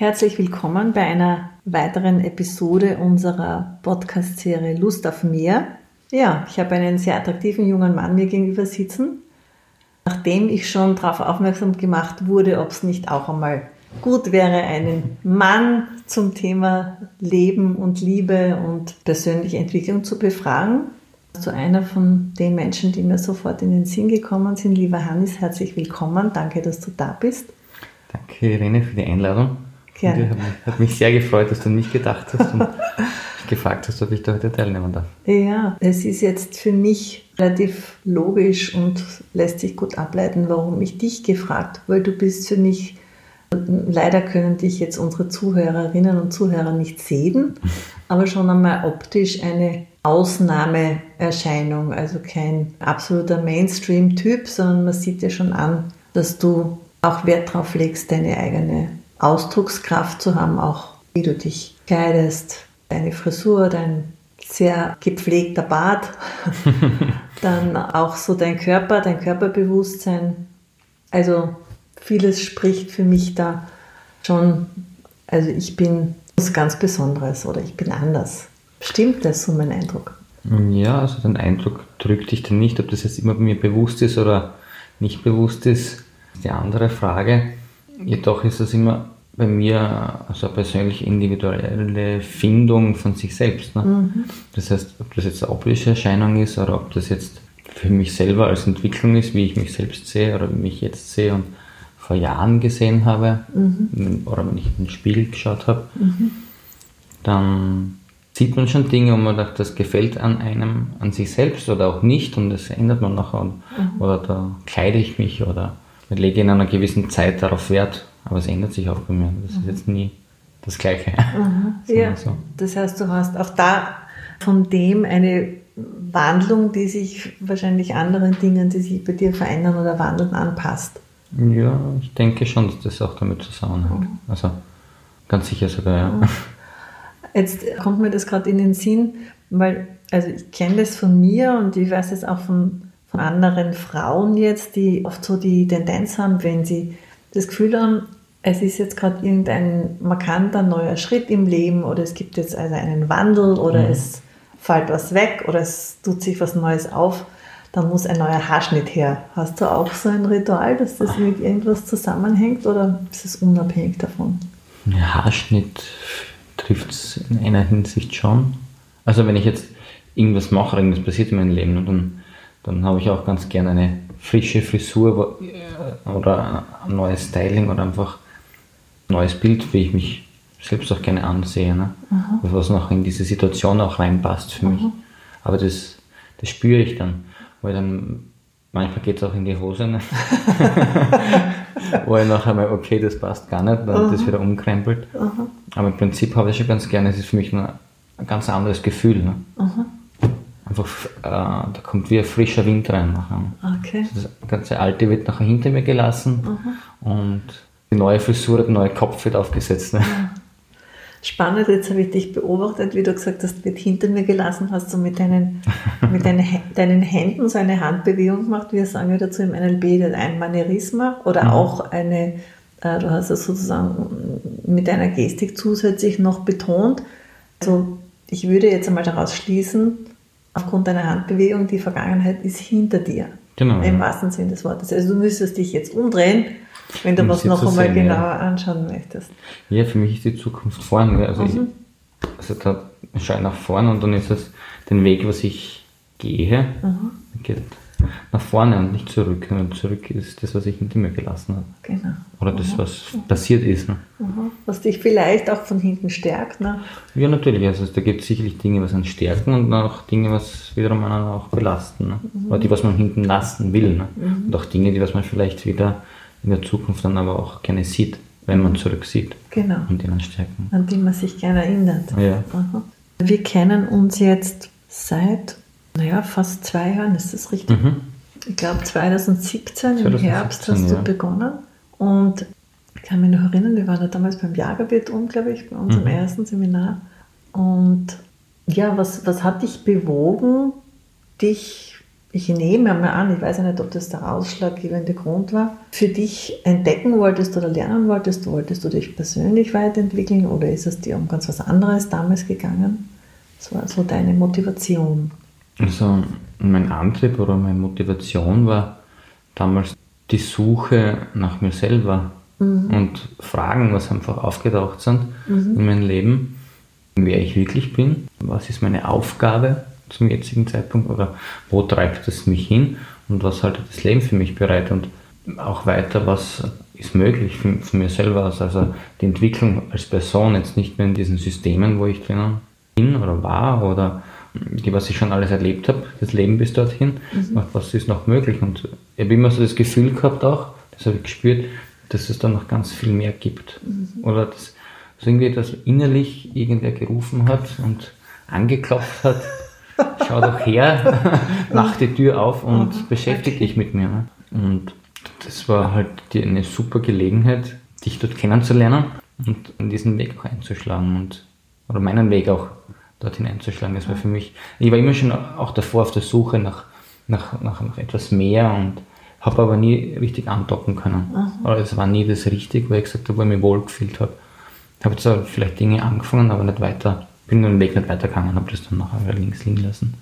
Herzlich willkommen bei einer weiteren Episode unserer Podcast-Serie Lust auf mehr. Ja, ich habe einen sehr attraktiven jungen Mann mir gegenüber sitzen. Nachdem ich schon darauf aufmerksam gemacht wurde, ob es nicht auch einmal gut wäre, einen Mann zum Thema Leben und Liebe und persönliche Entwicklung zu befragen. Zu einer von den Menschen, die mir sofort in den Sinn gekommen sind. Lieber Hannes, herzlich willkommen. Danke, dass du da bist. Danke, Irene, für die Einladung. Gerne. Hat mich, hat mich sehr gefreut, dass du an mich gedacht hast und gefragt hast, ob ich da heute teilnehmen darf. Ja, es ist jetzt für mich relativ logisch und lässt sich gut ableiten, warum ich dich gefragt habe, weil du bist für mich, leider können dich jetzt unsere Zuhörerinnen und Zuhörer nicht sehen, aber schon einmal optisch eine Ausnahmeerscheinung, also kein absoluter Mainstream-Typ, sondern man sieht dir schon an, dass du auch Wert darauf legst, deine eigene Ausdruckskraft zu haben, auch wie du dich kleidest, deine Frisur, dein sehr gepflegter Bart, dann auch so dein Körper, dein Körperbewusstsein. Also vieles spricht für mich da schon, also ich bin was ganz Besonderes oder ich bin anders. Stimmt das so mein Eindruck? Ja, also den Eindruck drückt dich dann nicht, ob das jetzt immer bei mir bewusst ist oder nicht bewusst ist, ist die andere Frage. Jedoch ist es immer bei mir also eine persönlich individuelle Findung von sich selbst. Ne? Mhm. Das heißt, ob das jetzt eine optische Erscheinung ist oder ob das jetzt für mich selber als Entwicklung ist, wie ich mich selbst sehe oder wie ich jetzt sehe und vor Jahren gesehen habe mhm. oder wenn ich in den Spiegel geschaut habe, mhm. dann sieht man schon Dinge und man sagt, das gefällt an einem, an sich selbst oder auch nicht und das ändert man nachher und, mhm. oder da kleide ich mich oder lege in einer gewissen Zeit darauf Wert, aber es ändert sich auch bei mir. Das mhm. ist jetzt nie das Gleiche. Mhm. Ja, so. das heißt, du hast auch da von dem eine Wandlung, die sich wahrscheinlich anderen Dingen, die sich bei dir verändern oder wandeln, anpasst. Ja, ich denke schon, dass das auch damit zusammenhängt. Mhm. Also ganz sicher sogar, ja. Mhm. Jetzt kommt mir das gerade in den Sinn, weil, also ich kenne das von mir und ich weiß es auch von, von anderen Frauen jetzt, die oft so die Tendenz haben, wenn sie das Gefühl haben, es ist jetzt gerade irgendein markanter neuer Schritt im Leben oder es gibt jetzt also einen Wandel oder mhm. es fällt was weg oder es tut sich was Neues auf, dann muss ein neuer Haarschnitt her. Hast du auch so ein Ritual, dass das mit irgendwas zusammenhängt oder ist es unabhängig davon? Ein Haarschnitt trifft es in einer Hinsicht schon. Also wenn ich jetzt irgendwas mache, irgendwas passiert in meinem Leben, dann, dann habe ich auch ganz gerne eine frische Frisur oder ein neues Styling oder einfach ein neues Bild, wie ich mich selbst auch gerne ansehe. Ne? Mhm. Was noch in diese Situation auch reinpasst für mich. Mhm. Aber das, das spüre ich dann. Weil dann manchmal geht es auch in die Hose. Ne? wo ich nachher mal, okay, das passt gar nicht, dann mhm. das wieder umkrempelt. Aber im Prinzip habe ich schon ganz gerne, es ist für mich ein, ein ganz anderes Gefühl. Ne? Einfach, äh, da kommt wie ein frischer Wind rein nachher. Okay. Also das ganze Alte wird nachher hinter mir gelassen mhm. und die neue Frisur, der neue Kopf wird aufgesetzt. Ne? Spannend, jetzt habe ich dich beobachtet, wie du gesagt hast, wird hinter mir gelassen, hast du mit deinen, mit deinen, deinen Händen so eine Handbewegung gemacht. Wir sagen ja dazu im NLB ein Manierisma oder mhm. auch eine, äh, du hast es sozusagen mit einer Gestik zusätzlich noch betont. Also ich würde jetzt einmal daraus schließen, aufgrund deiner Handbewegung, die Vergangenheit ist hinter dir. Genau. Im wahrsten Sinne des Wortes. Also du müsstest dich jetzt umdrehen wenn du um was noch einmal genauer ja. anschauen möchtest. Ja, für mich ist die Zukunft vorne. Also, mhm. ich, also da schaue ich nach vorne und dann ist es den Weg, was ich gehe, mhm. geht nach vorne und nicht zurück. Und zurück ist das, was ich hinter mir gelassen habe. Genau. Oder das, mhm. was mhm. passiert ist. Ne? Mhm. Was dich vielleicht auch von hinten stärkt. Ne? Ja, natürlich. Also da gibt es sicherlich Dinge, was einen stärken und auch Dinge, was wiederum einen auch belasten. Ne? Mhm. Oder die, was man hinten lassen will. Ne? Mhm. Und auch Dinge, die was man vielleicht wieder in der Zukunft dann aber auch gerne sieht, wenn man zurücksieht. Genau. Und denen stärken. An die man sich gerne erinnert. Ja. Wir kennen uns jetzt seit, naja, fast zwei Jahren, ist das richtig? Mhm. Ich glaube 2017, 2017, im Herbst hast ja. du begonnen. Und ich kann mich noch erinnern, wir waren ja damals beim Jagerbeton, glaube ich, bei unserem mhm. ersten Seminar. Und ja, was, was hat dich bewogen, dich ich nehme mal an, ich weiß ja nicht, ob das der ausschlaggebende Grund war, für dich entdecken wolltest oder lernen wolltest, wolltest du dich persönlich weiterentwickeln oder ist es dir um ganz was anderes damals gegangen? Das war so deine Motivation. Also mein Antrieb oder meine Motivation war damals die Suche nach mir selber mhm. und Fragen, was einfach aufgetaucht sind mhm. in meinem Leben, wer ich wirklich bin, was ist meine Aufgabe zum jetzigen Zeitpunkt oder wo treibt es mich hin und was haltet das Leben für mich bereit und auch weiter, was ist möglich von, von mir selber aus. Also die Entwicklung als Person, jetzt nicht mehr in diesen Systemen, wo ich drinnen bin oder war oder die, was ich schon alles erlebt habe, das Leben bis dorthin, mhm. was ist noch möglich. Und ich habe immer so das Gefühl gehabt auch, das habe ich gespürt, dass es da noch ganz viel mehr gibt. Mhm. Oder dass also irgendwie das innerlich irgendwer gerufen hat und angeklopft hat, schau doch her, mach die Tür auf und mhm. beschäftige dich mit mir. Ne? Und das war halt die, eine super Gelegenheit, dich dort kennenzulernen und diesen Weg auch einzuschlagen und oder meinen Weg auch dorthin einzuschlagen. Das war für mich, ich war immer schon auch davor auf der Suche nach, nach, nach, nach etwas mehr und habe aber nie richtig andocken können. Aha. Oder es war nie das Richtige, wo ich gesagt habe, wo ich mich wohlgefühlt habe. Ich habe zwar vielleicht Dinge angefangen, aber nicht weiter, bin den Weg nicht weitergegangen, habe das dann nachher links liegen lassen,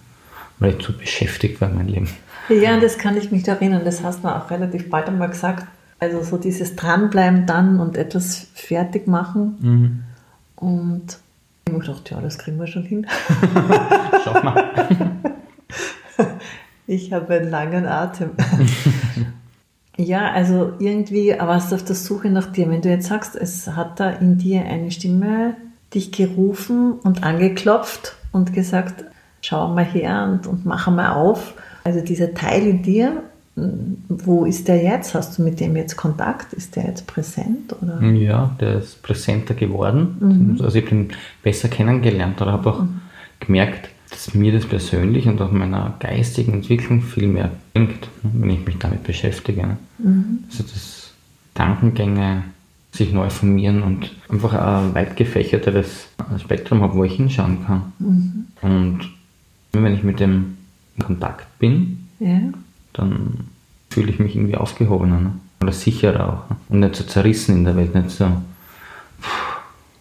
weil ich zu beschäftigt war in meinem Leben. Ja, das kann ich mich erinnern. Das hast du auch relativ bald einmal gesagt. Also so dieses Dranbleiben dann und etwas fertig machen. Mhm. Und ich habe gedacht, ja, das kriegen wir schon hin. Schau mal. Ich habe einen langen Atem. ja, also irgendwie warst du auf der Suche nach dir. Wenn du jetzt sagst, es hat da in dir eine Stimme dich gerufen und angeklopft und gesagt, schau mal her und, und mach mal auf. Also dieser Teil in dir, wo ist der jetzt? Hast du mit dem jetzt Kontakt? Ist der jetzt präsent? Oder? Ja, der ist präsenter geworden. Mhm. Also ich bin besser kennengelernt oder habe auch mhm. gemerkt, dass mir das persönlich und auch meiner geistigen Entwicklung viel mehr bringt, wenn ich mich damit beschäftige. Mhm. Also das Gedankengänge sich neu formieren und einfach ein weit gefächerteres Spektrum habe, wo ich hinschauen kann. Mhm. Und wenn ich mit dem in Kontakt bin, ja. Dann fühle ich mich irgendwie aufgehobener ne? oder sicherer auch. Ne? Und nicht so zerrissen in der Welt, nicht so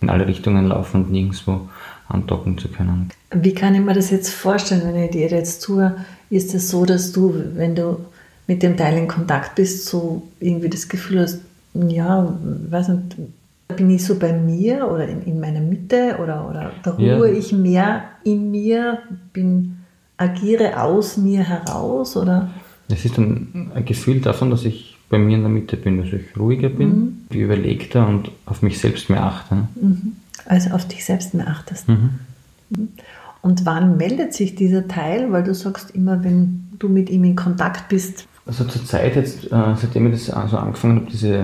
in alle Richtungen laufen und nirgendwo andocken zu können. Wie kann ich mir das jetzt vorstellen, wenn ich dir jetzt tue? Ist es so, dass du, wenn du mit dem Teil in Kontakt bist, so irgendwie das Gefühl hast, ja, weiß nicht, bin ich so bei mir oder in, in meiner Mitte oder, oder da ruhe ja. ich mehr in mir, bin, agiere aus mir heraus oder? Es ist dann ein Gefühl davon, dass ich bei mir in der Mitte bin, dass ich ruhiger bin, mhm. überlegter und auf mich selbst mehr achte. Mhm. Also auf dich selbst mehr achtest. Mhm. mhm. Und wann meldet sich dieser Teil? Weil du sagst immer, wenn du mit ihm in Kontakt bist. Also zur Zeit jetzt, äh, seitdem ich das also angefangen habe, diese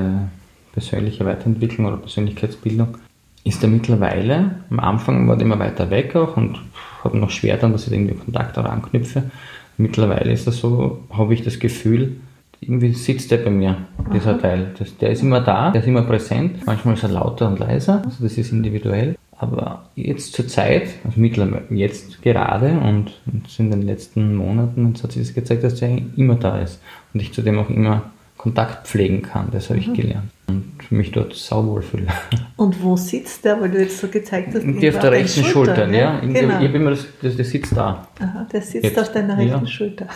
persönliche Weiterentwicklung oder Persönlichkeitsbildung, ist er mittlerweile, am Anfang war er immer weiter weg auch und habe noch schwer dann, dass ich irgendwie Kontakt auch anknüpfe. Mittlerweile ist das so, habe ich das Gefühl, irgendwie sitzt der bei mir, dieser Aha. Teil. Das, der ist immer da, der ist immer präsent. Manchmal ist er lauter und leiser, also das ist individuell. Aber jetzt zur Zeit, also mittlerweile jetzt gerade und, in den letzten Monaten, hat sich das gezeigt, dass der immer da ist und ich zudem auch immer Kontakt pflegen kann. Das habe ich mhm. gelernt und mich dort sauwohl fühle. Und wo sitzt der, weil du jetzt so gezeigt hast? Die auf der rechten Schulter, Schulter ja. Genau. Ich habe immer das, das, der sitzt da. Aha, der sitzt jetzt. auf deiner rechten ja. Schulter.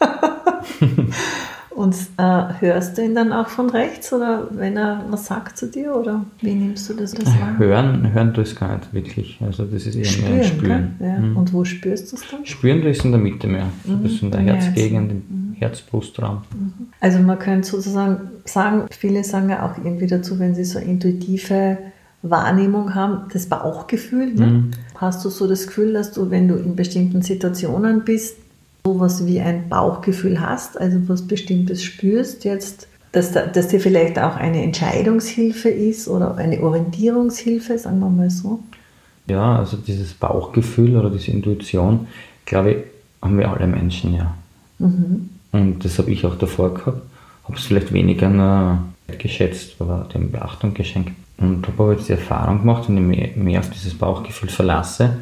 Und äh, hörst du ihn dann auch von rechts oder wenn er was sagt zu dir oder wie nimmst du das, das wahr? Hören, hören du es gar nicht wirklich. Also das ist eher spüren, mehr Spüren. Ja. Mhm. Und wo spürst du es dann? Spüren du es in der Mitte mehr. Mhm. Das ist in der Herzgegend, im mhm. Herzbrustraum. Mhm. Also man könnte sozusagen sagen, viele sagen ja auch irgendwie dazu, wenn sie so intuitive Wahrnehmung haben, das Bauchgefühl. Ne? Mhm. Hast du so das Gefühl, dass du, wenn du in bestimmten Situationen bist, sowas wie ein Bauchgefühl hast, also was Bestimmtes spürst jetzt, dass, da, dass dir vielleicht auch eine Entscheidungshilfe ist oder eine Orientierungshilfe, sagen wir mal so? Ja, also dieses Bauchgefühl oder diese Intuition, glaube ich, haben wir alle Menschen ja. Mhm. Und das habe ich auch davor gehabt. Habe es vielleicht weniger geschätzt, aber dem Beachtung geschenkt. Und habe aber jetzt die Erfahrung gemacht, wenn ich mehr, mehr auf dieses Bauchgefühl verlasse,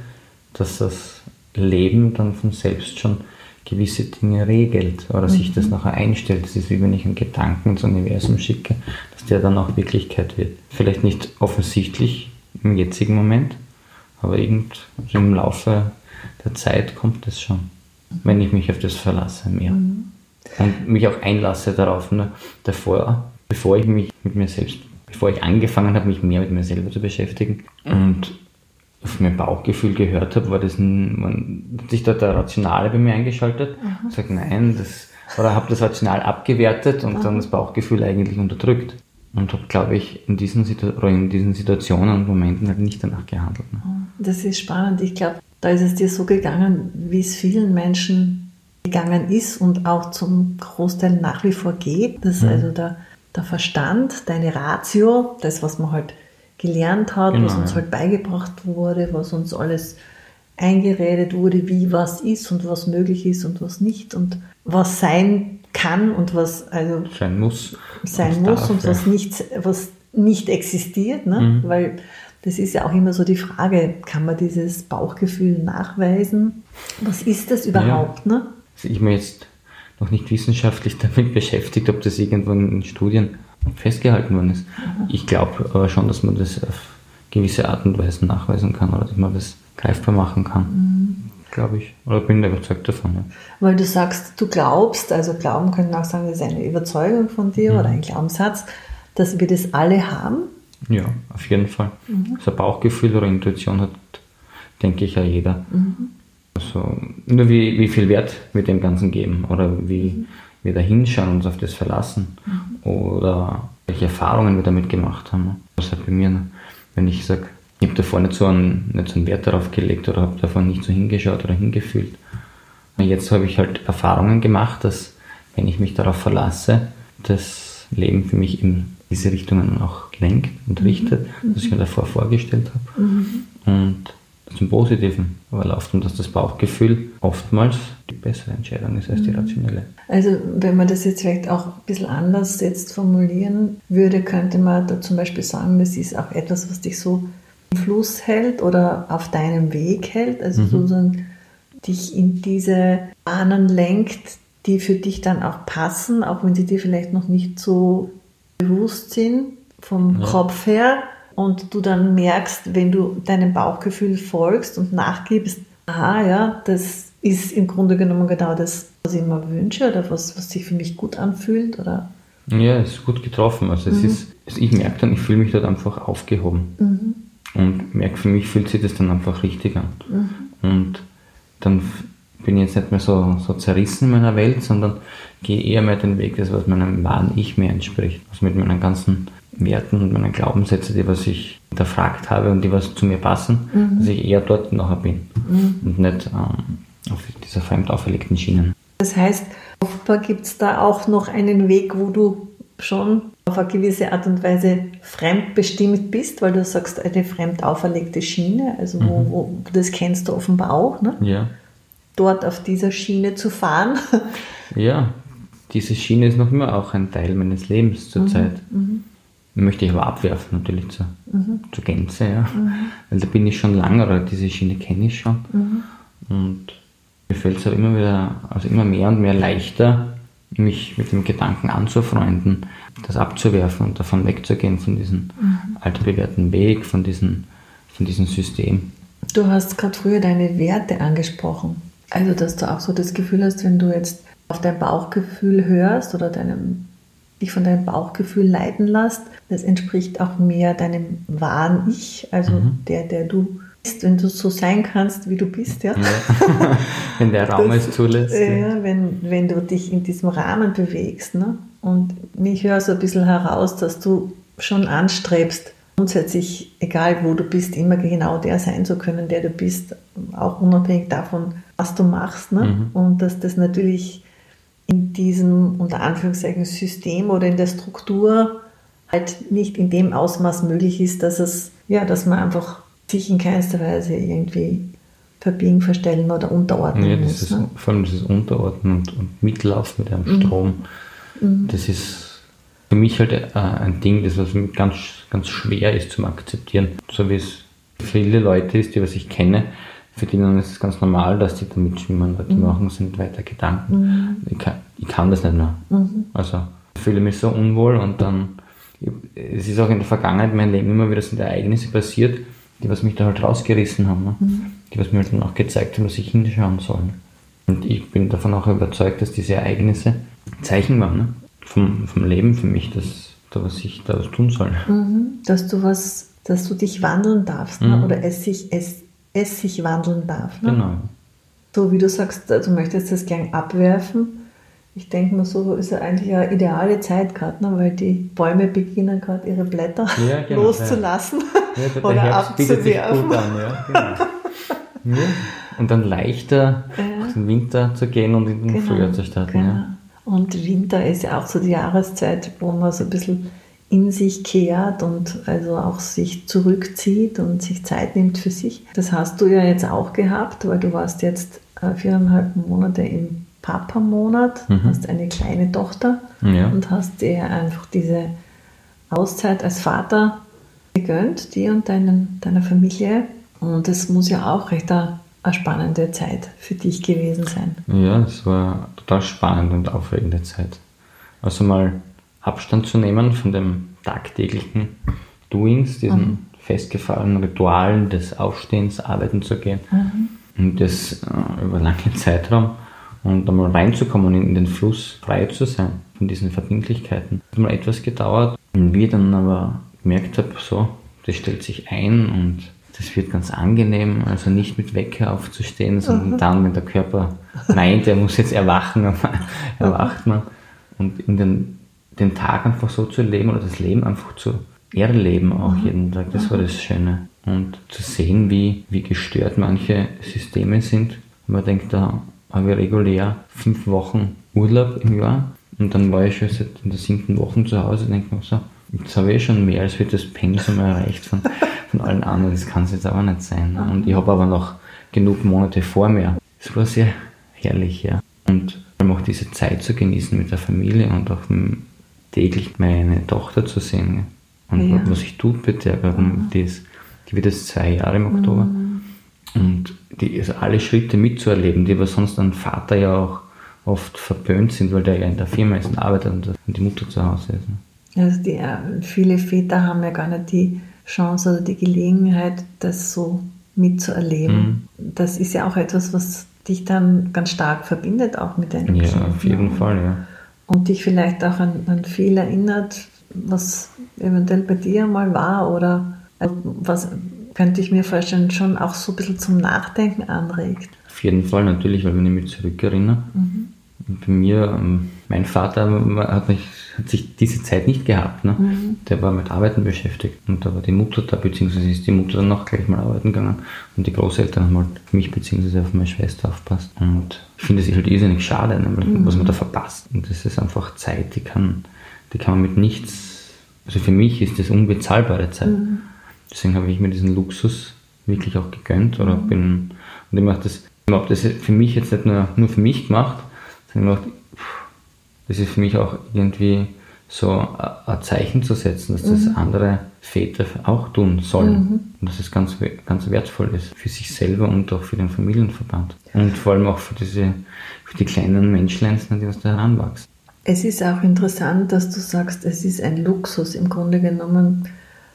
dass das Leben dann von selbst schon gewisse Dinge regelt oder mhm. sich das nachher einstellt. Das ist wie wenn ich einen Gedanken ins Universum schicke, dass der dann auch Wirklichkeit wird. Vielleicht nicht offensichtlich im jetzigen Moment, aber irgend also im Laufe der Zeit kommt es schon, wenn ich mich auf das verlasse mehr. Mhm. Und mich auch einlasse darauf. Ne? Davor, bevor ich mich mit mir selbst, bevor ich angefangen habe, mich mehr mit mir selber zu beschäftigen und auf mein Bauchgefühl gehört habe, war das man, hat sich da der Rationale bei mir eingeschaltet. Mhm. Sagt, nein, das, oder habe das Rational abgewertet und mhm. dann das Bauchgefühl eigentlich unterdrückt. Und habe, glaube ich, in diesen, in diesen Situationen und Momenten halt nicht danach gehandelt. Ne? Mhm. Das ist spannend. Ich glaube, da ist es dir so gegangen, wie es vielen Menschen gegangen ist und auch zum Großteil nach wie vor geht, dass mhm. also der, der Verstand, deine Ratio, das, was man halt gelernt hat, genau, was uns ja. halt beigebracht wurde, was uns alles eingeredet wurde, wie was ist und was möglich ist und was nicht und was sein kann und was also sein muss, sein muss darf, und was nicht, was nicht existiert, ne? Mhm. weil das ist ja auch immer so die Frage, kann man dieses Bauchgefühl nachweisen? Was ist das überhaupt? Ja. Ne? Also ich bin jetzt noch nicht wissenschaftlich damit beschäftigt, ob das irgendwo in Studien festgehalten worden ist. Mhm. Ich glaube aber schon, dass man das auf gewisse Art und Weise nachweisen kann oder dass man das greifbar machen kann. Mhm. Glaube ich. Oder bin überzeugt davon. Ja. Weil du sagst, du glaubst, also Glauben könnte man auch sagen, das ist eine Überzeugung von dir mhm. oder ein Glaubenssatz, dass wir das alle haben. Ja, auf jeden Fall. Mhm. So ein Bauchgefühl oder Intuition hat, denke ich, ja jeder. Mhm. Also nur wie, wie viel Wert wir dem Ganzen geben oder wie, mhm wir da hinschauen, uns auf das verlassen mhm. oder welche Erfahrungen wir damit gemacht haben. Das halt bei mir, wenn ich sage, ich habe davor nicht so, einen, nicht so einen Wert darauf gelegt oder habe davor nicht so hingeschaut oder hingefühlt. Und jetzt habe ich halt Erfahrungen gemacht, dass wenn ich mich darauf verlasse, das Leben für mich in diese Richtungen auch lenkt und richtet, mhm. was ich mir davor vorgestellt habe. Mhm. Und zum Positiven und dass das Bauchgefühl oftmals die bessere Entscheidung ist als die mhm. rationelle. Also wenn man das jetzt vielleicht auch ein bisschen anders jetzt formulieren würde, könnte man da zum Beispiel sagen, das ist auch etwas, was dich so im Fluss hält oder auf deinem Weg hält, also mhm. sozusagen dich in diese Bahnen lenkt, die für dich dann auch passen, auch wenn sie dir vielleicht noch nicht so bewusst sind vom ja. Kopf her und du dann merkst, wenn du deinem Bauchgefühl folgst und nachgibst, aha, ja, das ist im Grunde genommen genau das, was ich immer wünsche oder was, was sich für mich gut anfühlt, oder? Ja, es ist gut getroffen. Also es mhm. ist, ich merke dann, ich fühle mich dort einfach aufgehoben. Mhm. Und merke, für mich fühlt sich das dann einfach richtig an. Mhm. Und dann bin ich jetzt nicht mehr so, so zerrissen in meiner Welt, sondern gehe eher mehr den Weg, das was meinem wahren Ich mehr entspricht. Was mit meinen ganzen Werten und meinen Glaubenssätzen, die was ich hinterfragt habe und die was zu mir passen, mhm. dass ich eher dort nachher bin mhm. und nicht ähm, auf dieser fremd auferlegten Schienen. Das heißt, offenbar gibt es da auch noch einen Weg, wo du schon auf eine gewisse Art und Weise fremdbestimmt bist, weil du sagst, eine fremd auferlegte Schiene, also wo, mhm. wo das kennst du offenbar auch, ne? Ja. Dort auf dieser Schiene zu fahren. Ja, diese Schiene ist noch immer auch ein Teil meines Lebens zurzeit. Mhm. Möchte ich aber abwerfen natürlich zur, mhm. zur Gänze, ja. Mhm. Weil da bin ich schon lange oder diese Schiene kenne ich schon. Mhm. Und mir fällt es aber immer wieder, also immer mehr und mehr leichter, mich mit dem Gedanken anzufreunden, das abzuwerfen und davon wegzugehen, von diesem mhm. altbewährten Weg, von, diesen, von diesem System. Du hast gerade früher deine Werte angesprochen. Also, dass du auch so das Gefühl hast, wenn du jetzt auf dein Bauchgefühl hörst oder deinem dich von deinem Bauchgefühl leiten lässt. Das entspricht auch mehr deinem wahren Ich, also mhm. der, der du bist, wenn du so sein kannst, wie du bist. Ja? ja. wenn der Raum das, es zulässt. Ja, ja, Wenn, wenn du dich in diesem Rahmen bewegst. Ne? Und ich höre so ein bisschen heraus, dass du schon anstrebst, grundsätzlich, egal wo du bist, immer genau der sein zu können, der du bist, auch unabhängig davon, was du machst. Ne? Mhm. Und dass das natürlich in diesem unter Anführungszeichen System oder in der Struktur halt nicht in dem Ausmaß möglich ist, dass es, ja, dass man einfach sich in keinster Weise irgendwie verbiegen, verstellen oder unterordnen ja, muss. ne? Vor allem dieses Unterordnen und, und Mitlaufen mit einem mhm. Strom, mhm. das ist für mich halt äh, ein Ding, das was ganz, ganz schwer ist zum Akzeptieren. So wie es viele Leute ist, die was ich kenne, für die dann ist es ganz normal, dass die da mitschwimmen, weil die mhm. machen nicht weiter Gedanken. Mhm. Ich, kann, ich, kann, das nicht mehr. Mhm. Also ich fühle mich so unwohl und dann, es ist auch in der Vergangenheit mein Leben immer wieder sind Ereignisse passiert, die was mich da halt rausgerissen haben, ne? Mhm. die was mir halt dann auch gezeigt haben, dass ich hinschauen soll. Und ich bin davon auch überzeugt, dass diese Ereignisse Zeichen waren ne? vom, vom Leben für mich, dass da was ich da was tun soll. Mhm. Dass du was, dass du dich wandeln darfst ne? Mhm. oder es sich, es, es sich wandeln darf. Ne? Genau. So wie du sagst, du möchtest das gern abwerfen. Ich denke mir, so ist ja eigentlich eine ideale Zeit gerade, ne? weil die Bäume beginnen gerade ihre Blätter ja, genau, loszulassen ja. Ja, oder abzuwerfen. An, genau. Und dann leichter ja. den Winter zu gehen und in den genau, Frühjahr zu starten. Genau. Und Winter ist ja auch so die Jahreszeit, wo man so ein bisschen in sich kehrt und also auch sich zurückzieht und sich Zeit nimmt für sich. Das hast du ja jetzt auch gehabt, weil du warst jetzt äh, viereinhalb Monate im Papa-Monat, mhm. hast eine kleine Tochter ja. und hast dir einfach diese Auszeit als Vater gegönnt, dir und deinen, deiner Familie. Und das muss ja auch recht eine eine spannende Zeit für dich gewesen sein. Ja, es war total spannend und aufregende Zeit. Also mal Abstand zu nehmen von dem tagtäglichen Doings, diesen mhm. festgefahrenen Ritualen des Aufstehens, arbeiten zu gehen mhm. und das äh, über lange Zeitraum und einmal reinzukommen in, in den Fluss, frei zu sein von diesen Verbindlichkeiten. Hat mal etwas gedauert und wie ich dann aber gemerkt habe, so, das stellt sich ein und das wird ganz angenehm, also nicht mit Wecker aufzustehen, sondern mhm. dann, wenn der Körper meint, er muss jetzt erwachen, erwacht man. Und in den, den Tag einfach so zu leben oder das Leben einfach zu erleben auch mhm. jeden Tag, das war das Schöne. Und zu sehen, wie, wie gestört manche Systeme sind. Und man denkt, da habe ich regulär fünf Wochen Urlaub im Jahr und dann war ich schon seit in der siebten Woche zu Hause und denke mir so, jetzt habe ich schon mehr als für das Pensum erreicht von von allen anderen. Das kann es jetzt aber nicht sein. Ne? Und ich habe aber noch genug Monate vor mir. Es war sehr herrlich, ja. Und auch diese Zeit zu genießen mit der Familie und auch täglich meine Tochter zu sehen. Und ja. was ich tut bitte, mhm. die, ist, die wird jetzt zwei Jahre im Oktober. Mhm. Und die, also alle Schritte mitzuerleben, die aber sonst ein Vater ja auch oft verböhnt sind, weil der ja in der Firma ist und arbeitet und die Mutter zu Hause ist. Ne? Also die, viele Väter haben ja gar nicht die Chance oder die Gelegenheit, das so mitzuerleben. Mhm. Das ist ja auch etwas, was dich dann ganz stark verbindet, auch mit deinen Ja, Kindern. auf jeden Fall, ja. Und dich vielleicht auch an, an viel erinnert, was eventuell bei dir mal war oder also was könnte ich mir vorstellen, schon auch so ein bisschen zum Nachdenken anregt. Auf jeden Fall natürlich, weil wenn ich mich zurückerinnere, mhm. bei mir, ähm, mein Vater hat mich hat sich diese Zeit nicht gehabt. Ne? Mhm. Der war mit Arbeiten beschäftigt und da war die Mutter da, beziehungsweise ist die Mutter dann noch gleich mal arbeiten gegangen und die Großeltern haben halt auf mich beziehungsweise auf meine Schwester aufpasst. Und ich finde es halt irrsinnig schade, ne? mhm. was man da verpasst. Und das ist einfach Zeit, die kann, die kann man mit nichts, also für mich ist das unbezahlbare Zeit. Mhm. Deswegen habe ich mir diesen Luxus wirklich auch gegönnt oder mhm. bin, und ich mache das, ich habe das für mich jetzt nicht nur, nur für mich gemacht, sondern ich habe das ist für mich auch irgendwie so ein Zeichen zu setzen, dass das mhm. andere Väter auch tun sollen. Mhm. Und dass es ganz, ganz wertvoll ist für sich selber und auch für den Familienverband. Und vor allem auch für, diese, für die kleinen Menschlein, die aus da heranwachsen. Es ist auch interessant, dass du sagst, es ist ein Luxus. Im Grunde genommen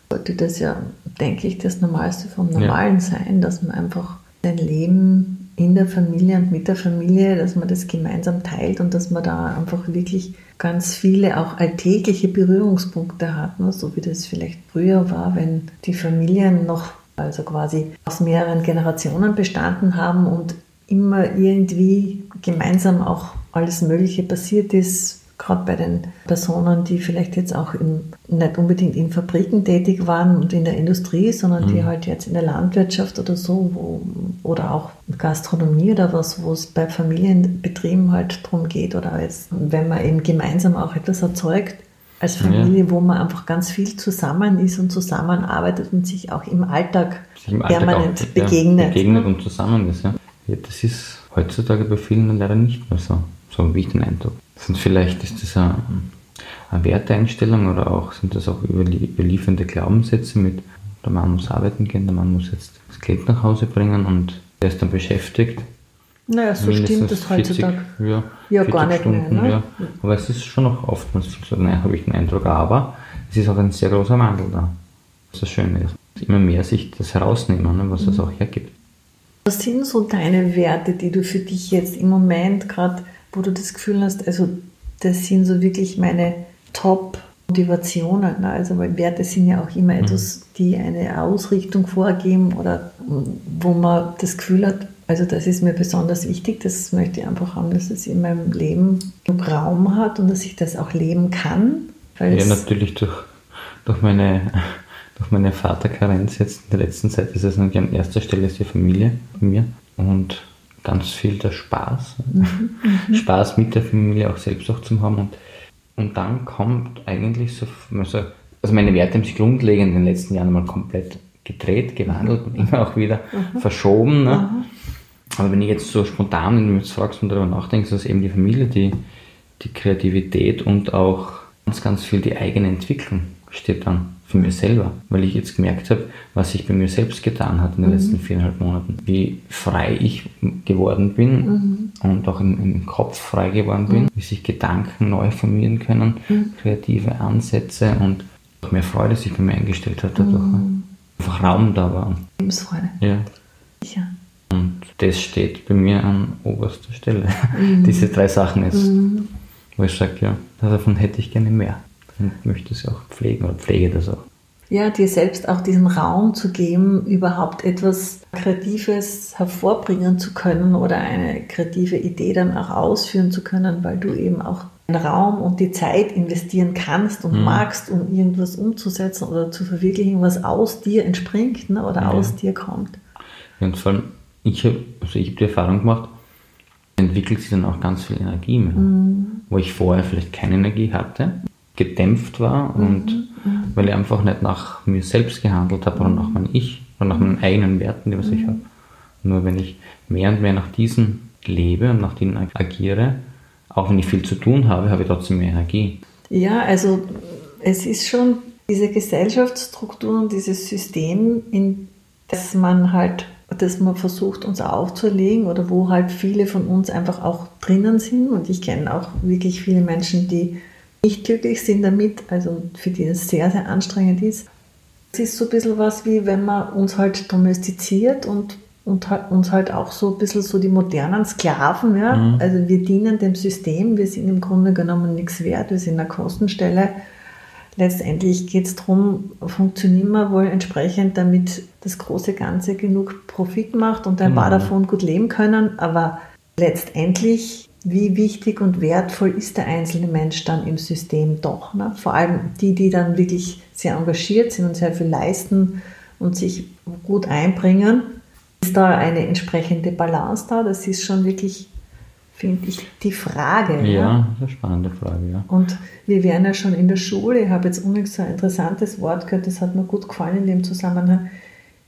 sollte das ja, denke ich, das Normalste vom Normalen ja. sein, dass man einfach sein Leben in der Familie und mit der Familie, dass man das gemeinsam teilt und dass man da einfach wirklich ganz viele auch alltägliche Berührungspunkte hat, ne? so wie das vielleicht früher war, wenn die Familien noch also quasi aus mehreren Generationen bestanden haben und immer irgendwie gemeinsam auch alles Mögliche passiert ist, gerade bei den Personen, die vielleicht jetzt auch in, nicht unbedingt in Fabriken tätig waren und in der Industrie, sondern mhm. die halt jetzt in der Landwirtschaft oder so wo, oder auch Gastronomie oder was, wo es bei Familienbetrieben halt darum geht oder jetzt, wenn man eben gemeinsam auch etwas erzeugt, als Familie, ja. wo man einfach ganz viel zusammen ist und zusammenarbeitet und sich auch im Alltag, im Alltag permanent auch, begegnet. Ja, begegnet und zusammen ist. Ja. ja. Das ist heutzutage bei vielen leider nicht mehr so, so wie ich den Eindruck. Sind vielleicht ist das eine, eine Werteinstellung oder auch sind das auch überliefernde Glaubenssätze mit der Mann muss arbeiten gehen, der Mann muss jetzt das Geld nach Hause bringen und der ist dann beschäftigt. Naja, so stimmt das heutzutage. ja, ja gar nicht Stunden, mehr. Ne? ja. Aber es ist schon noch oftmals so, nein, habe ich den Eindruck, aber es ist auch ein sehr großer Wandel da. Was das Schöne ist. Immer mehr sich das herausnehmen, ne, was das auch hergibt. Was sind so deine Werte, die du für dich jetzt im Moment gerade, wo du das Gefühl hast, also das sind so wirklich meine Top-Motivationen. Ne? Also weil Werte sind ja auch immer etwas, die eine Ausrichtung vorgeben oder wo man das Gefühl hat, also das ist mir besonders wichtig, das möchte ich einfach haben, dass es in meinem Leben Raum hat und dass ich das auch leben kann. ja, natürlich durch, durch meine durch meine Vaterkarenz jetzt in der letzten Zeit ist es natürlich an erster Stelle ist die Familie bei mir und ganz viel der Spaß. Mhm, Spaß mit der Familie auch selbst auch zu haben und, und dann kommt eigentlich so, also, also meine Werte haben sich grundlegend in den letzten Jahren mal komplett gedreht, gewandelt und immer auch wieder mhm. verschoben. Ne? Mhm. Aber wenn ich jetzt so spontan, wenn du mich jetzt fragst und darüber nachdenkst, ist eben die Familie, die, die Kreativität und auch ganz, ganz viel die eigene Entwicklung steht dann für mich selber, weil ich jetzt gemerkt habe, was sich bei mir selbst getan hat in den mhm. letzten viereinhalb Monaten, wie frei ich geworden bin mhm. und auch im, im, Kopf frei geworden bin, mhm. wie sich Gedanken neu formieren können, mhm. kreative Ansätze und auch mehr Freude sich bei mir eingestellt hat dadurch. Mhm. Einfach Raum da war. Lebensfreude. Ja. Sicher. Und das steht bei mir an oberster Stelle. Mhm. Diese drei Sachen jetzt, wo ich sage, ja, davon hätte ich gerne mehr und möchte es auch pflegen oder pflege das auch. Ja, dir selbst auch diesen Raum zu geben, überhaupt etwas Kreatives hervorbringen zu können oder eine kreative Idee dann auch ausführen zu können, weil du eben auch den Raum und die Zeit investieren kannst und mhm. magst, um irgendwas umzusetzen oder zu verwirklichen, was aus dir entspringt ne, oder ja. aus dir kommt. Ja, und vor allem, ich habe also hab die Erfahrung gemacht, entwickelt sich dann auch ganz viel Energie mehr, mhm. wo ich vorher vielleicht keine Energie hatte gedämpft war und mhm. weil ich einfach nicht nach mir selbst gehandelt habe oder nach meinem Ich oder nach meinen eigenen Werten, die was ich mhm. habe. Nur wenn ich mehr und mehr nach diesen lebe und nach denen agiere, auch wenn ich viel zu tun habe, habe ich trotzdem mehr Energie. Ja, also es ist schon diese Gesellschaftsstruktur und dieses System, in das man halt, das man versucht uns aufzulegen oder wo halt viele von uns einfach auch drinnen sind. Und ich kenne auch wirklich viele Menschen, die nicht glücklich sind damit, also für die es sehr, sehr anstrengend ist. Es ist so ein bisschen was wie, wenn man uns halt domestiziert und, und uns halt auch so ein bisschen so die modernen Sklaven, ja. Mhm. Also wir dienen dem System, wir sind im Grunde genommen nichts wert, wir sind eine Kostenstelle. Letztendlich geht es darum, funktionieren wir wohl entsprechend, damit das große Ganze genug Profit macht und ein mhm. paar davon gut leben können. Aber letztendlich wie wichtig und wertvoll ist der einzelne Mensch dann im System doch. Ne? Vor allem die, die dann wirklich sehr engagiert sind und sehr viel leisten und sich gut einbringen. Ist da eine entsprechende Balance da? Das ist schon wirklich, finde ich, die Frage. Ja, ja, eine spannende Frage, ja. Und wir wären ja schon in der Schule, ich habe jetzt unbedingt so ein interessantes Wort gehört, das hat mir gut gefallen in dem Zusammenhang.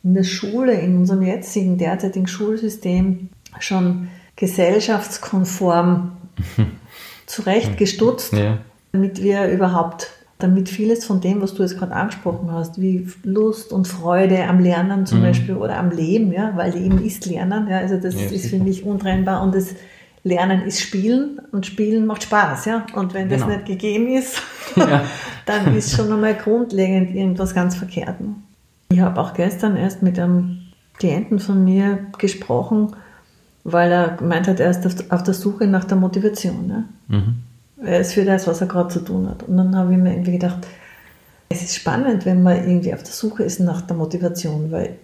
In der Schule, in unserem jetzigen derzeitigen Schulsystem schon gesellschaftskonform zurechtgestutzt, ja. damit wir überhaupt, damit vieles von dem, was du jetzt gerade angesprochen hast, wie Lust und Freude am Lernen zum mhm. Beispiel oder am Leben, ja, weil Leben ist Lernen, ja, also das ja, ist für mich untrennbar und das Lernen ist Spielen und Spielen macht Spaß, ja. Und wenn das genau. nicht gegeben ist, ja. dann ist schon einmal grundlegend irgendwas ganz verkehrt. Ich habe auch gestern erst mit einem Klienten von mir gesprochen, weil er gemeint hat, er ist auf der Suche nach der Motivation. Ne? Mhm. Er ist für das, was er gerade zu tun hat. Und dann habe ich mir irgendwie gedacht, es ist spannend, wenn man irgendwie auf der Suche ist nach der Motivation, weil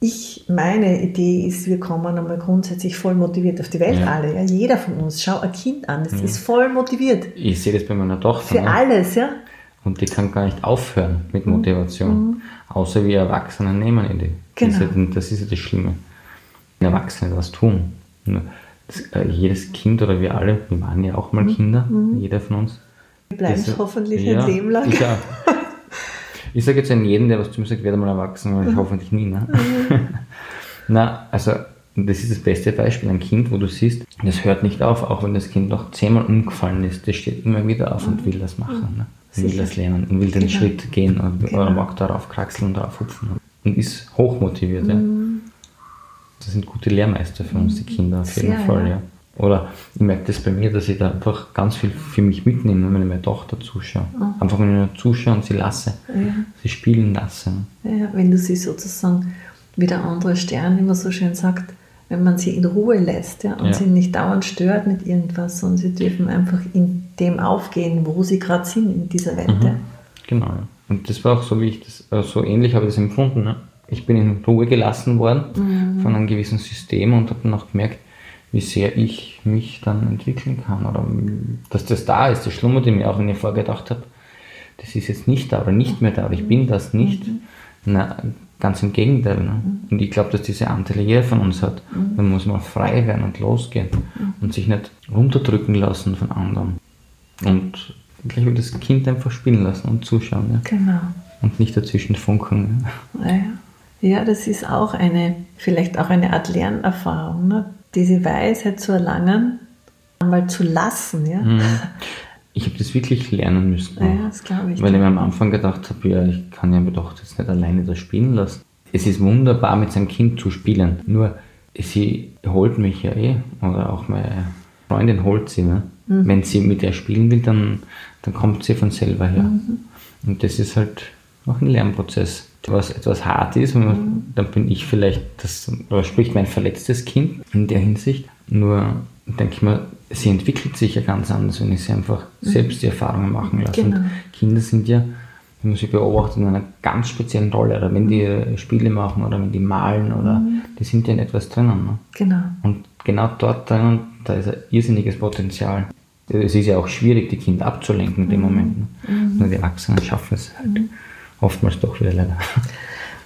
ich, meine Idee ist, wir kommen einmal grundsätzlich voll motiviert auf die Welt ja. alle. Ja? Jeder von uns, schau ein Kind an, das ja. ist voll motiviert. Ich sehe das bei meiner Tochter. Für ne? alles, ja. Und die kann gar nicht aufhören mit Motivation. Mhm. Außer wir Erwachsene nehmen die. Genau. Das ist ja das Schlimme. Erwachsene was tun. Das, äh, jedes Kind oder wir alle, wir waren ja auch mal mhm. Kinder, mhm. jeder von uns. Wir bleiben es hoffentlich ja, ein Leben lang. Ich, ich sage jetzt an jeden, der was zu mir sagt, werde mal erwachsen, aber ich mhm. hoffentlich nie. Ne? Mhm. Na, also das ist das beste Beispiel, ein Kind, wo du siehst, das hört nicht auf, auch wenn das Kind noch zehnmal umgefallen ist, das steht immer wieder auf und mhm. will das machen. Ne? Will das lernen und will den genau. Schritt gehen und, genau. oder mag darauf kraxeln und darauf hupfen und ist hochmotiviert. Ja. Das sind gute Lehrmeister für uns, die Kinder auf jeden Sehr, Fall, ja. ja. Oder ich merke das bei mir, dass ich da einfach ganz viel für mich mitnehme, wenn ich meine Tochter zuschaue. Einfach wenn ich nur zuschaue und sie lasse, sie spielen lasse. Ja, wenn du sie sozusagen, wie der andere Stern immer so schön sagt, wenn man sie in Ruhe lässt ja, und Ja. sie nicht dauernd stört mit irgendwas, sondern sie dürfen einfach in dem aufgehen, wo sie gerade sind in dieser Welt. Ja. Genau. Ja. Und das war auch so, wie ich das, äh, so ähnlich habe ich das empfunden. Ne? Ich bin in Ruhe gelassen worden von einem gewissen System und habe dann auch gemerkt, wie sehr ich mich dann entwickeln kann oder dass das da ist. Das schlummert in mir auch, wenn ich vorher gedacht habe, das ist jetzt nicht da oder nicht mehr da oder ich bin das nicht. Na, ganz im Gegenteil. Ne? Und ich glaube, dass diese Anteile jeder von uns hat. Man muss mal frei werden und losgehen und sich nicht runterdrücken lassen von anderen. Und gleich will das Kind einfach spielen lassen und zuschauen ja? Genau. und nicht dazwischen funkeln. Ja? Ja, ja, das ist auch eine, vielleicht auch eine Art Lernerfahrung, ne? diese Weisheit zu erlangen, einmal zu lassen. Ja, Ich habe das wirklich lernen müssen. ja das glaube ich. Weil ich mir am Anfang gedacht habe, ja, ich kann ja mir doch jetzt nicht alleine das spielen lassen. Es ist wunderbar, mit seinem Kind zu spielen. Nur, sie holt mich ja eh. Oder auch meine Freundin holt sie. Ne? Wenn sie mit ihr spielen will, dann, dann kommt sie von selber her. Und das ist halt auch ein Lernprozess. Was etwas hart ist, man, dann bin ich vielleicht, das, oder sprich mein verletztes Kind in der Hinsicht. Nur denke ich mir, sie entwickelt sich ja ganz anders, wenn ich sie einfach selbst die Erfahrungen machen lasse. Genau. Und Kinder sind ja, wenn man sie beobachtet, in einer ganz speziellen Rolle. Oder wenn die Spiele machen oder wenn die malen oder die sind ja in etwas drinnen. Ne? Genau. Und genau dort drinnen, da ist ein irrsinniges Potenzial. Es ist ja auch schwierig, die Kinder abzulenken in dem Moment. Ne? Nur die Erwachsenen schaffen es halt. Oftmals doch wieder leider.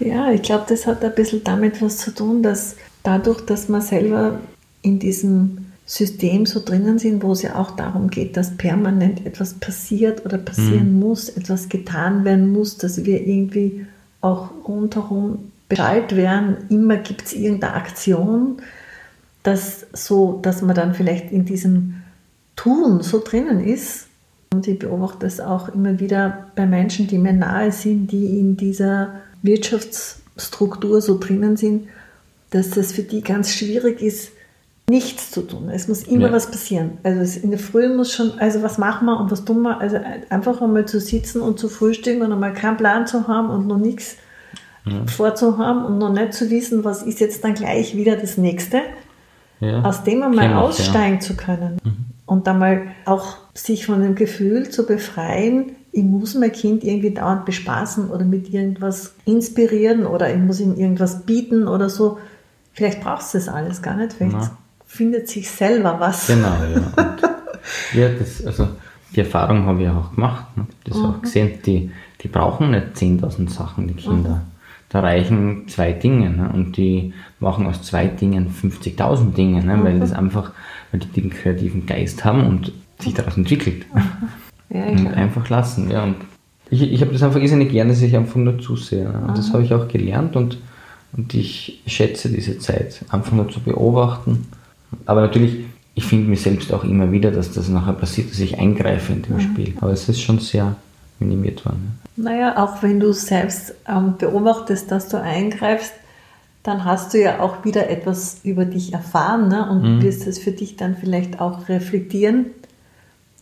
Ja, ich glaube, das hat ein bisschen damit was zu tun, dass dadurch, dass man selber in diesem System so drinnen sind, wo es ja auch darum geht, dass permanent etwas passiert oder passieren muss, etwas getan werden muss, dass wir irgendwie auch rundherum Bescheid werden, immer gibt es irgendeine Aktion, dass so, dass man dann vielleicht in diesem Tun so drinnen ist. Und ich beobachte es auch immer wieder bei Menschen, die mir nahe sind, die in dieser Wirtschaftsstruktur so drinnen sind, dass das für die ganz schwierig ist, nichts zu tun. Es muss immer Ja. was passieren. Also in der Früh muss schon, also was machen wir und was tun wir? Also einfach einmal zu sitzen und zu frühstücken und einmal keinen Plan zu haben und noch nichts vorzuhaben und noch nicht zu wissen, was ist jetzt dann gleich wieder das nächste Ja. aus dem einmal aussteigen zu können und dann mal auch sich von dem Gefühl zu befreien, ich muss mein Kind irgendwie dauernd bespaßen oder mit irgendwas inspirieren oder ich muss ihm irgendwas bieten oder so. Vielleicht brauchst du das alles gar nicht, vielleicht Na. findet sich selber was. Genau, ja. Ja, das, also die Erfahrung habe ich auch gemacht. Ne? Das auch gesehen. Die, die brauchen nicht 10.000 Sachen, die Kinder. Da reichen zwei Dinge. Ne? Und die machen aus zwei Dingen 50.000 Dinge, ne? weil das einfach, weil die den kreativen Geist haben und sich daraus entwickelt. Ja, Und einfach lassen, ja. Und ich, ich habe das einfach irrsinnig gerne, dass ich einfach nur zusehe. Ne? Und das habe ich auch gelernt und, und ich schätze diese Zeit, einfach nur zu beobachten. Aber natürlich, ich finde mich selbst auch immer wieder, dass das nachher passiert, dass ich eingreife in dem Spiel. Aber es ist schon sehr minimiert worden. Naja, auch wenn du selbst ähm, beobachtest, dass du eingreifst, dann hast du ja auch wieder etwas über dich erfahren ne? und wirst es für dich dann vielleicht auch reflektieren.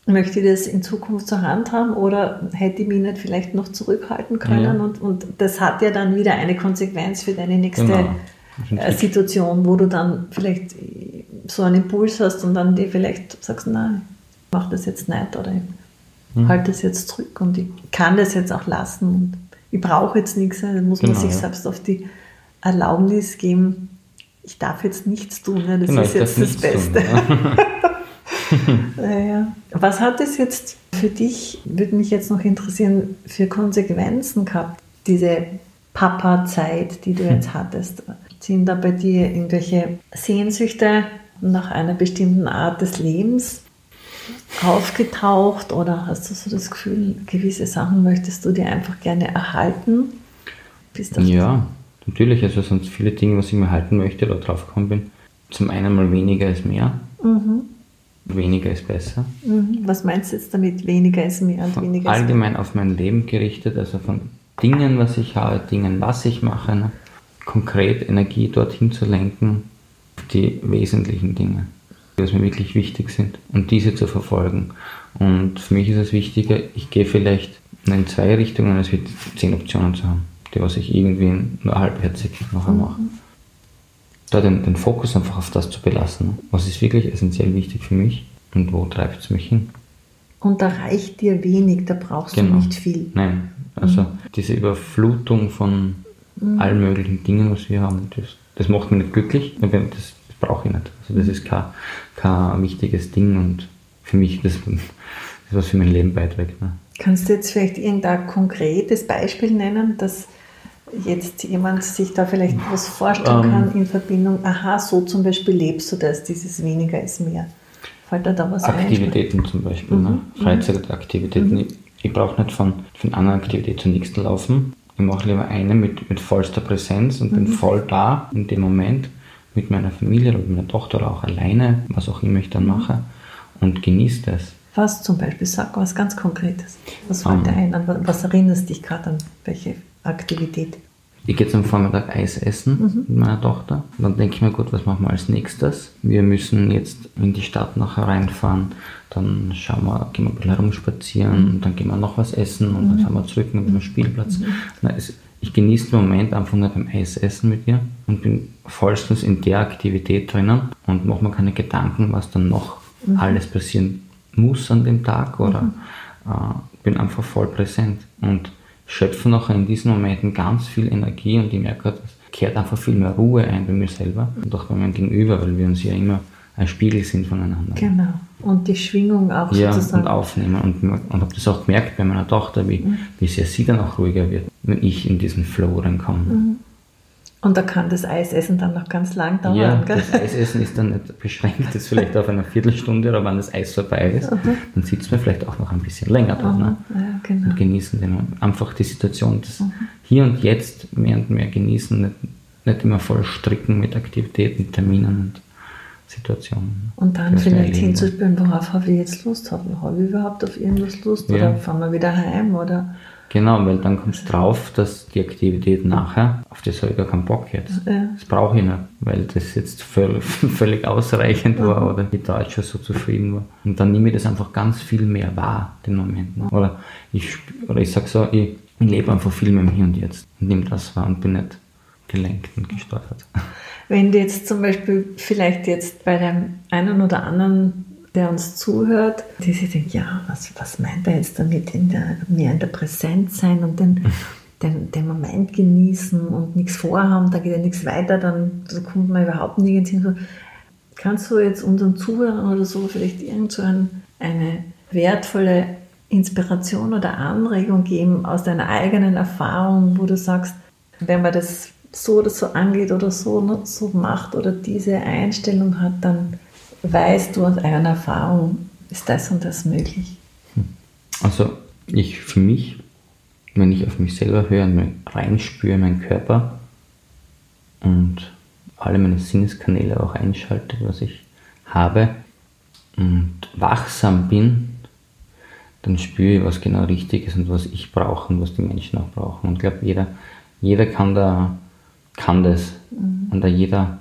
Möchte ich das in Zukunft zur Hand haben oder hätte ich mich nicht vielleicht noch zurückhalten können? Ja. Und, und das hat ja dann wieder eine Konsequenz für deine nächste Genau. äh, Situation, wo du dann vielleicht äh, so einen Impuls hast und dann dir vielleicht sagst, nein, ich mach das jetzt nicht oder ich Mhm. halte das jetzt zurück und ich kann das jetzt auch lassen und ich brauche jetzt nichts. Dann muss man Genau, sich ja. selbst auf die Erlaubnis geben, ich darf jetzt nichts tun. Ne? Das Genau, ist jetzt das nichts tun, Beste. ja. Was hat es jetzt für dich, würde mich jetzt noch interessieren, für Konsequenzen gehabt, diese Papa-Zeit, die du Hm. jetzt hattest? Sind da bei dir irgendwelche Sehnsüchte nach einer bestimmten Art des Lebens aufgetaucht oder hast du so das Gefühl, gewisse Sachen möchtest du dir einfach gerne erhalten? Ja, natürlich. Also sonst viele Dinge, was ich mir halten möchte oder drauf gekommen bin. Zum einen mal weniger ist mehr. Weniger ist besser. Mhm. Was meinst du jetzt damit? Weniger ist mehr und weniger ist mehr? allgemein auf mein Leben gerichtet, also von Dingen, was ich habe, Dingen, was ich mache. Ne? konkret Energie dorthin zu lenken, die wesentlichen Dinge, die mir wirklich wichtig sind und diese zu verfolgen. Und für mich ist es wichtiger, ich gehe vielleicht in zwei Richtungen, als wird zehn Optionen zu haben, die was ich irgendwie nur halbherzig nachher mhm. mache. Da den, den Fokus einfach auf das zu belassen. Was ist wirklich essentiell wichtig für mich und wo treibt es mich hin? Und da reicht dir wenig, da brauchst genau. du nicht viel. Nein, also mhm. diese Überflutung von mhm. allen möglichen Dingen, was wir haben, das, das macht mich nicht glücklich. Das, das brauche ich nicht. Also das ist kein, kein wichtiges Ding und für mich das, das was für mein Leben beiträgt. Ne? Kannst du jetzt vielleicht irgendein konkretes Beispiel nennen, dass jetzt jemand sich da vielleicht was vorstellen ähm, kann in Verbindung, aha, so zum Beispiel lebst du das, dieses weniger ist mehr. Fällt da da was Aktivitäten ein? zum Beispiel, ne? mhm. ne? Freizeitaktivitäten. Mhm. Ich, ich brauche nicht von, von einer Aktivität zur nächsten laufen. Ich mache lieber eine mit, mit vollster Präsenz und mhm. bin voll da in dem Moment mit meiner Familie oder mit meiner Tochter oder auch alleine, was auch immer ich dann mhm. mache und genieße das. Was zum Beispiel? Sag was ganz Konkretes. Was fällt um, dir ein? An was erinnerst dich gerade an? Welche Aktivität? Ich gehe jetzt am Vormittag Eis essen mhm. mit meiner Tochter. Und dann denke ich mir, gut, was machen wir als nächstes? Wir müssen jetzt in die Stadt nachher reinfahren. Dann schauen wir, gehen wir ein bisschen herumspazieren. Und dann gehen wir noch was essen. Und dann mhm. fahren wir zurück mit dem Spielplatz. Mhm. Na, es, ich genieße den Moment einfach nur beim Eis essen mit ihr und bin vollstens in der Aktivität drinnen und mache mir keine Gedanken, was dann noch mhm. alles passieren muss an dem Tag oder mhm. äh, bin einfach voll präsent und schöpfe nachher in diesen Momenten ganz viel Energie und ich merke, es kehrt einfach viel mehr Ruhe ein bei mir selber und auch bei meinem Gegenüber, weil wir uns ja immer ein Spiegel sind voneinander. Genau. Und die Schwingung auch ja, sozusagen. und aufnehmen. Und, und habe das auch gemerkt bei meiner Tochter, wie, mhm. wie sehr sie dann auch ruhiger wird, wenn ich in diesen Flow reinkomme. Mhm. Und da kann das Eisessen dann noch ganz lang dauern. Ja, gell? das Eisessen ist dann nicht beschränkt, jetzt vielleicht auf eine Viertelstunde oder wann das Eis vorbei ist. Mhm. Dann sitzt man vielleicht auch noch ein bisschen länger da mhm. ne? ja, genau. und genießen den, einfach die Situation, das mhm. Hier und Jetzt mehr und mehr genießen, nicht, nicht immer voll stricken mit Aktivitäten, Terminen und Situationen. Und dann vielleicht hinzuspüren, worauf habe ich jetzt Lust? Habe ich überhaupt auf irgendwas Lust? Ja. Oder fahren wir wieder heim? Oder Genau, weil dann kommst du drauf, dass die Aktivität nachher, auf das habe ich gar keinen Bock jetzt. Ja. Das brauche ich nicht, weil das jetzt völlig, völlig ausreichend war mhm. oder ich da jetzt schon so zufrieden war. Und dann nehme ich das einfach ganz viel mehr wahr, den Moment. Ne? Oder ich, oder ich sage so, ich, ich lebe einfach viel mehr im Hier und Jetzt und nehme das wahr und bin nicht gelenkt und gesteuert. Wenn du jetzt zum Beispiel vielleicht jetzt bei dem einen oder anderen der uns zuhört, die sich denkt, ja, was, was meint er jetzt damit, in der, mehr in der Präsenz sein und den, den, den Moment genießen und nichts vorhaben, da geht ja nichts weiter, dann so kommt man überhaupt nirgends hin. Kannst du jetzt unseren Zuhörern oder so vielleicht irgend so ein, eine wertvolle Inspiration oder Anregung geben aus deiner eigenen Erfahrung, wo du sagst, wenn man das so oder so angeht oder so, so macht oder diese Einstellung hat, dann weißt du aus eigener Erfahrung, ist das und das möglich? Also ich für mich, wenn ich auf mich selber höre und reinspüre, meinen Körper und alle meine Sinneskanäle auch einschalte, was ich habe und wachsam bin, dann spüre ich, was genau richtig ist und was ich brauche und was die Menschen auch brauchen. Und ich glaube, jeder, jeder kann, da, kann das mhm. und da jeder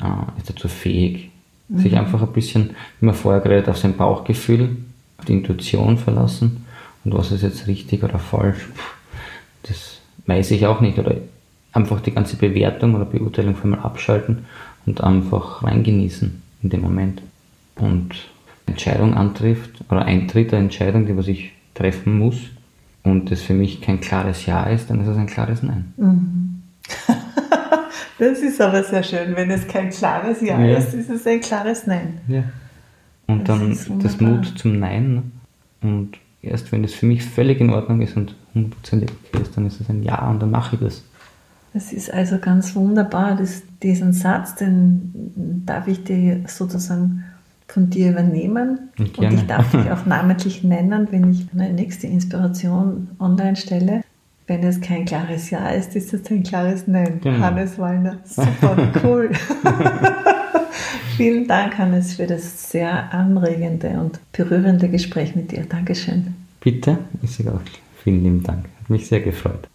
äh, ist dazu fähig. Mhm. Sich einfach ein bisschen, wie man vorher geredet, auf sein Bauchgefühl, auf die Intuition verlassen. Und was ist jetzt richtig oder falsch, das weiß ich auch nicht. Oder einfach die ganze Bewertung oder Beurteilung von mal abschalten und einfach reingenießen in dem Moment. Und Entscheidung antrifft oder eintritt eine Entscheidung, die was ich treffen muss und das für mich kein klares Ja ist, dann ist es ein klares Nein. Mhm. Das ist aber sehr schön. Wenn es kein klares Ja, ja. ist, ist es ein klares Nein. Ja. Und das dann das Mut zum Nein. Ne? Und erst wenn es für mich völlig in Ordnung ist und hundertprozentig okay ist, dann ist es ein Ja und dann mache ich das. Das ist also ganz wunderbar. Das, diesen Satz, den darf ich dir sozusagen von dir übernehmen. Und ich darf dich auch namentlich nennen, wenn ich eine nächste Inspiration online stelle. Wenn es kein klares Ja ist, ist es ein klares Nein. Genau. Hannes Wallner. Super, cool. Vielen Dank, Hannes, für das sehr anregende und berührende Gespräch mit dir. Dankeschön. Bitte, ich sage auch vielen lieben Dank. Hat mich sehr gefreut.